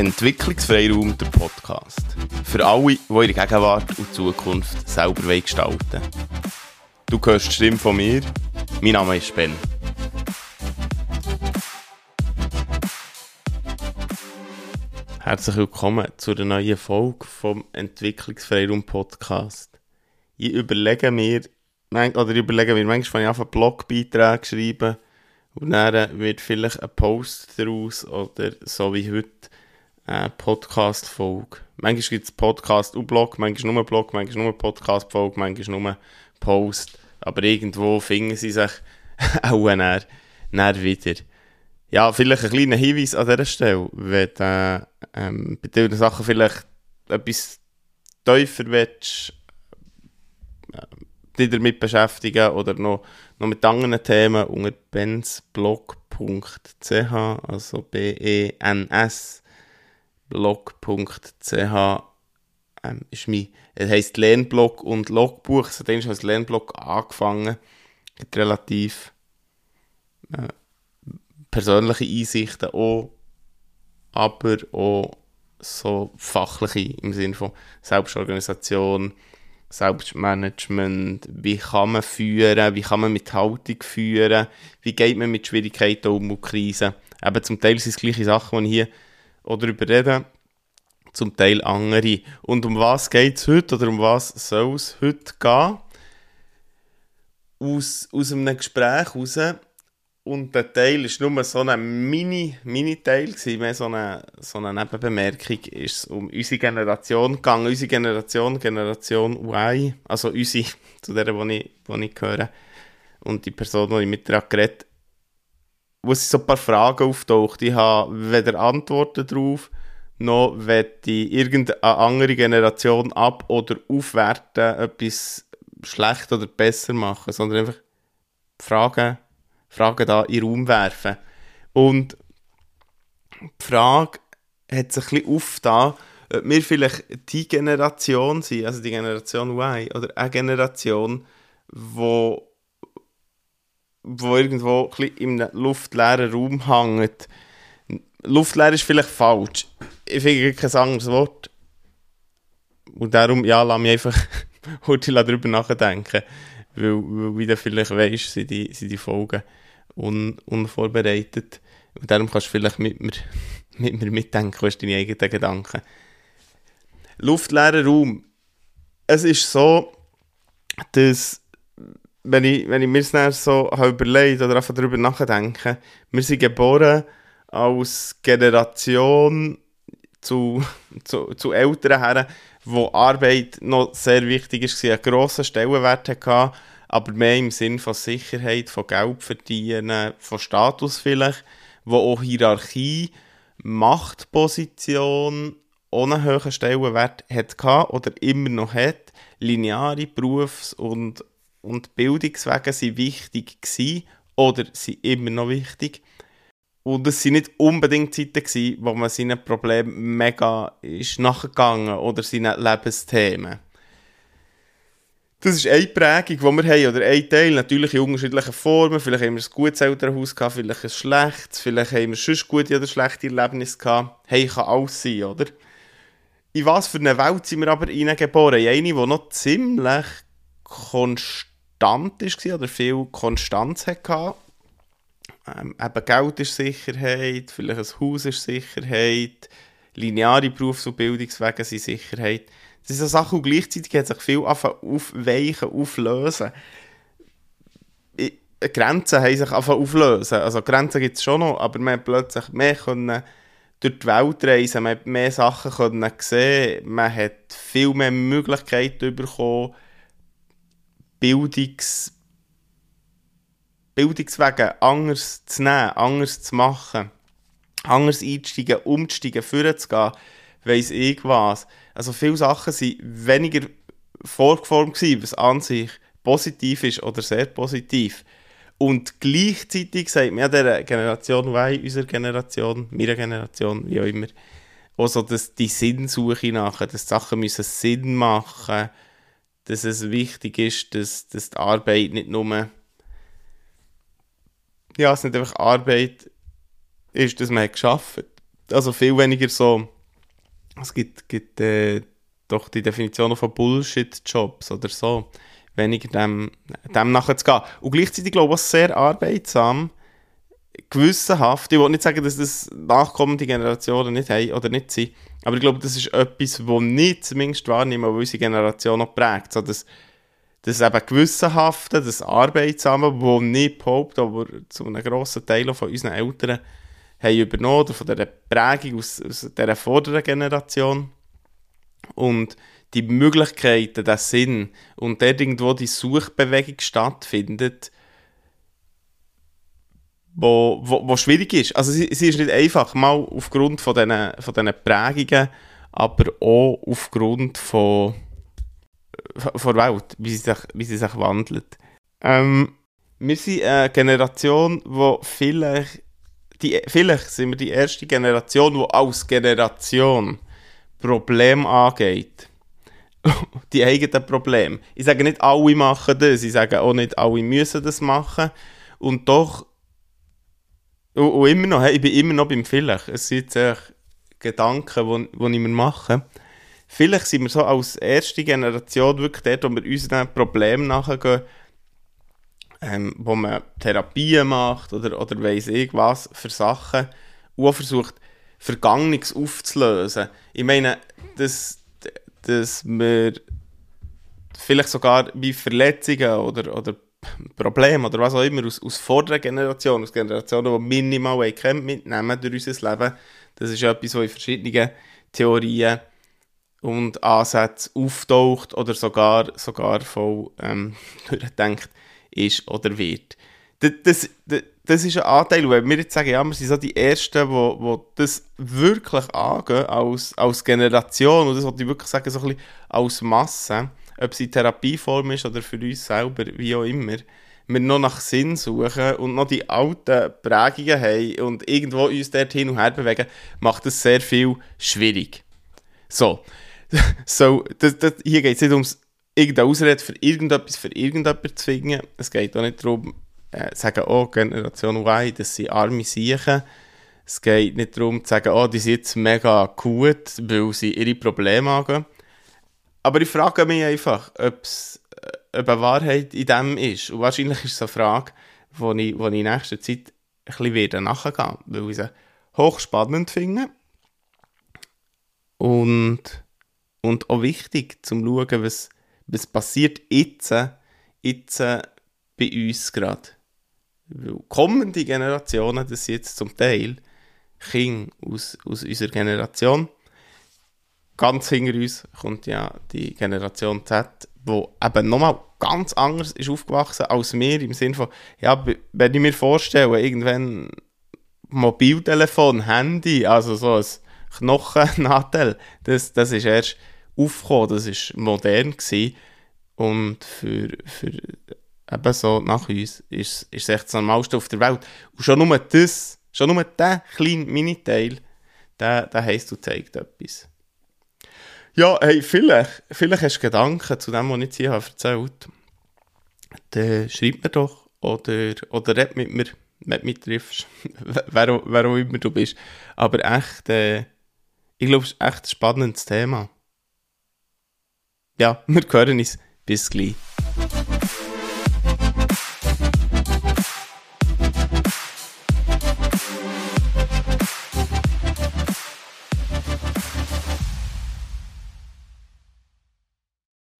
Entwicklungsfreiraum, der Podcast. Für alle, die ihre Gegenwart und Zukunft selber gestalten wollen. Du hörst die Stimme von mir. Mein Name ist Ben. Herzlich willkommen zu einer neuen Folge vom Entwicklungsfreiraum Podcast. Ich überlege mir, oder ich überlege mir manchmal, wenn ich einen Blogbeiträge schreibe und dann wird vielleicht ein Post daraus oder so wie heute eine Podcast-Folge. Manchmal gibt es Podcast und Blog, manchmal nur Blog, manchmal nur Podcast-Folge, manchmal nur Post. Aber irgendwo finden sie sich auch näher, näher wieder. Ja, vielleicht ein kleiner Hinweis an dieser Stelle. Wenn du äh, ähm, bei diesen Sachen vielleicht etwas tiefer willst, äh, dich damit beschäftigen oder noch, noch mit anderen Themen unter bensblog.ch, also B-E-N-S blog.ch ähm, ist mein, es heisst Lernblog und Logbuch. Es hat als Lernblog angefangen. Hat relativ äh, persönliche Einsichten auch, aber auch so fachliche im Sinne von Selbstorganisation, Selbstmanagement, wie kann man führen, wie kann man mit Haltung führen, wie geht man mit Schwierigkeiten um und Krisen. Eben zum Teil sind es gleiche Sachen, die ich hier oder darüber reden, zum Teil andere. Und um was geht es heute oder um was soll es heute gehen? Aus, aus einem Gespräch heraus. Und der Teil war nur so ein Mini-Teil, Mini mehr so eine, so eine Nebenbemerkung, ist es um unsere Generation gegangen. Unsere Generation, Generation Y, also unsere, zu der, wo ich, wo ich gehöre. Und die Person, die ich mit der geredet wo so ein paar Fragen auftaucht. Ich habe weder Antworten darauf, noch möchte ich irgendeine andere Generation ab- oder aufwerten, etwas schlecht oder besser machen, sondern einfach Fragen, Fragen da in den Raum werfen. Und die Frage hat sich ein bisschen aufgetan, ob wir vielleicht die Generation sind, also die Generation Y, oder eine Generation, die wo irgendwo in einem luftleeren Raum hängt. Luftleer ist vielleicht falsch. Ich finde kein anderes Wort. Und darum, ja, lass mich einfach heute darüber nachdenken. Weil, weil wie du vielleicht weißt, sind die, sind die Folgen un, unvorbereitet. Und darum kannst du vielleicht mit mir, mit mir mitdenken, was deine eigenen Gedanken. Luftleerer Raum. Es ist so, dass wenn ich, wenn ich mir das so habe überlegt oder einfach darüber nachdenke, wir sind geboren als Generation zu, zu, zu älteren Herren, wo Arbeit noch sehr wichtig ist, einen grossen Stellenwert hatte, aber mehr im Sinn von Sicherheit, von Geld verdienen, von Status vielleicht, wo auch Hierarchie, Machtposition ohne hohen Stellenwert hatte oder immer noch hat, lineare Berufs- und und Bildungswege sind wichtig gewesen, oder sind immer noch wichtig. Und es waren nicht unbedingt Zeiten, gewesen, wo man seinen Problemen mega ist nachgegangen oder seinen Lebensthemen. Das ist eine Prägung, die wir haben, oder ein Teil, natürlich in unterschiedlichen Formen. Vielleicht haben wir ein gutes Elternhaus gehabt, vielleicht ein schlechtes, vielleicht haben wir sonst gute oder schlechte Erlebnisse gehabt. Hey, kann alles sein, oder? In was für eine Welt sind wir aber hineingeboren? In eine, die noch ziemlich konstant konstant war oder viel Konstanz hatte. Ähm, eben Geld ist Sicherheit, vielleicht ein Haus ist Sicherheit, lineare Berufs- und Bildungswege sind Sicherheit. Das sind so Sachen und gleichzeitig hat sich viel aufweichen, auflösen. Grenzen haben sich auflösen. Also Grenzen gibt es schon noch, aber man hat plötzlich mehr können durch die Welt reisen, man hat mehr Sachen können sehen, man hat viel mehr Möglichkeiten bekommen, Bildungs Bildungswege anders zu nehmen, anders zu machen, anders einzusteigen, umzusteigen, vorzugehen, weiss ich was. Also viele Sachen waren weniger vorgeformt gewesen, was an sich positiv ist oder sehr positiv. Und gleichzeitig sagt mir der Generation Y, unserer Generation, meiner Generation, wie auch immer, auch so, dass die Sinnsuche nachher, dass Sachen müssen Sinn machen müssen, dass es wichtig ist, dass, dass die Arbeit nicht nur ja, es nicht einfach Arbeit ist, dass man hat geschafft. Also viel weniger so es gibt, gibt äh, doch die Definition von Bullshit-Jobs oder so, weniger dem, dem nachzugehen. Und gleichzeitig glaube ich auch sehr arbeitsam, gewissenhaft, ich will nicht sagen, dass das nachkommende Generationen nicht haben oder nicht sind, aber ich glaube, das ist etwas, was nicht zumindest wahrnehmen, weil unsere Generation noch prägt. So das, das eben Gewissenhafte, das Arbeitsame, das nicht behauptet, aber zu einem grossen Teil von unseren Eltern haben übernommen, oder von dieser Prägung aus, aus dieser vorderen Generation. Und die Möglichkeiten, der Sinn und dort irgendwo die Suchbewegung stattfindet, wo, wo, wo schwierig ist. Also sie, sie ist nicht einfach, mal aufgrund von diesen, von diesen Prägungen, aber auch aufgrund von, von der Welt, wie sie sich, wie sie sich wandelt. Ähm, wir sind eine Generation, die vielleicht, die, vielleicht sind wir die erste Generation, die als Generation Probleme angeht. die eigenen Probleme. Ich sage nicht, alle machen das, ich sage auch nicht, alle müssen das machen. Und doch und, und immer noch, ich bin immer noch beim Vielleicht. Es sind jetzt Gedanken, die, ich mir mache. Vielleicht sind wir so als erste Generation wirklich dort, wo wir unseren Problemen nachgehen, ähm, wo man Therapien macht oder, oder weiss ich was für Sachen und versucht, Vergangenes aufzulösen. Ich meine, dass, dass wir vielleicht sogar wie Verletzungen oder, oder Problem oder was auch immer aus, aus vorderer Generation, aus Generationen, die minimal kennt, mitnehmen durch unser Leben. Das ist etwas, was in verschiedenen Theorien und Ansätzen auftaucht oder sogar, sogar voll ähm, durchdenkt ist oder wird. Das, das, das, ist ein Anteil, wenn wir jetzt sagen, ja, wir sind so die Ersten, die wo, wo das wirklich angehen als, als Generation und das wollte ich wirklich sagen, so ein bisschen als Masse ob es in Therapieform ist oder für uns selber, wie auch immer, wir noch nach Sinn suchen und noch die alten Prägungen haben und irgendwo uns dort hin und her bewegen, macht es sehr viel schwierig. So, so das, das, hier geht es nicht ums irgendeine Ausrede für irgendetwas, für irgendjemanden zu finden. Es geht auch nicht darum, äh, zu sagen, oh, Generation Y, das sind arme Siechen. Es geht nicht darum, zu sagen, oh, die sind jetzt mega gut, weil sie ihre Probleme angehen. Aber ich frage mich einfach, ob es äh, eine Wahrheit in dem ist. Und wahrscheinlich ist es eine Frage, wo ich, wo ich in nächster Zeit ein bisschen wieder nachgehen weil ich sie hochspannend finde. Und, und auch wichtig, zum zu schauen, was, was passiert jetzt, jetzt bei uns gerade. Weil kommende Generationen, das sind jetzt zum Teil Kinder aus, aus unserer Generation, ganz hinter uns kommt ja die Generation Z, die eben nochmal ganz anders ist aufgewachsen als wir, im Sinne von, ja, wenn ich mir vorstelle, irgendwann Mobiltelefon, Handy, also so ein Knochennadel, das, das ist erst aufgekommen, das ist modern gewesen. und für, für eben so nach uns ist, ist es echt das Normalste auf der Welt. Und schon nur das, schon nur dieser kleine Miniteil, der, der heisst, du zeigt etwas. Ja, hey, vielleicht, vielleicht hast du Gedanken zu dem, was ich jetzt hier habe erzählt Dann schreib mir doch oder, oder red mit mir, wenn du mich triffst, wer, wer auch immer du bist. Aber echt, äh, ich glaube, es ist echt ein spannendes Thema. Ja, wir hören uns. Bis gleich.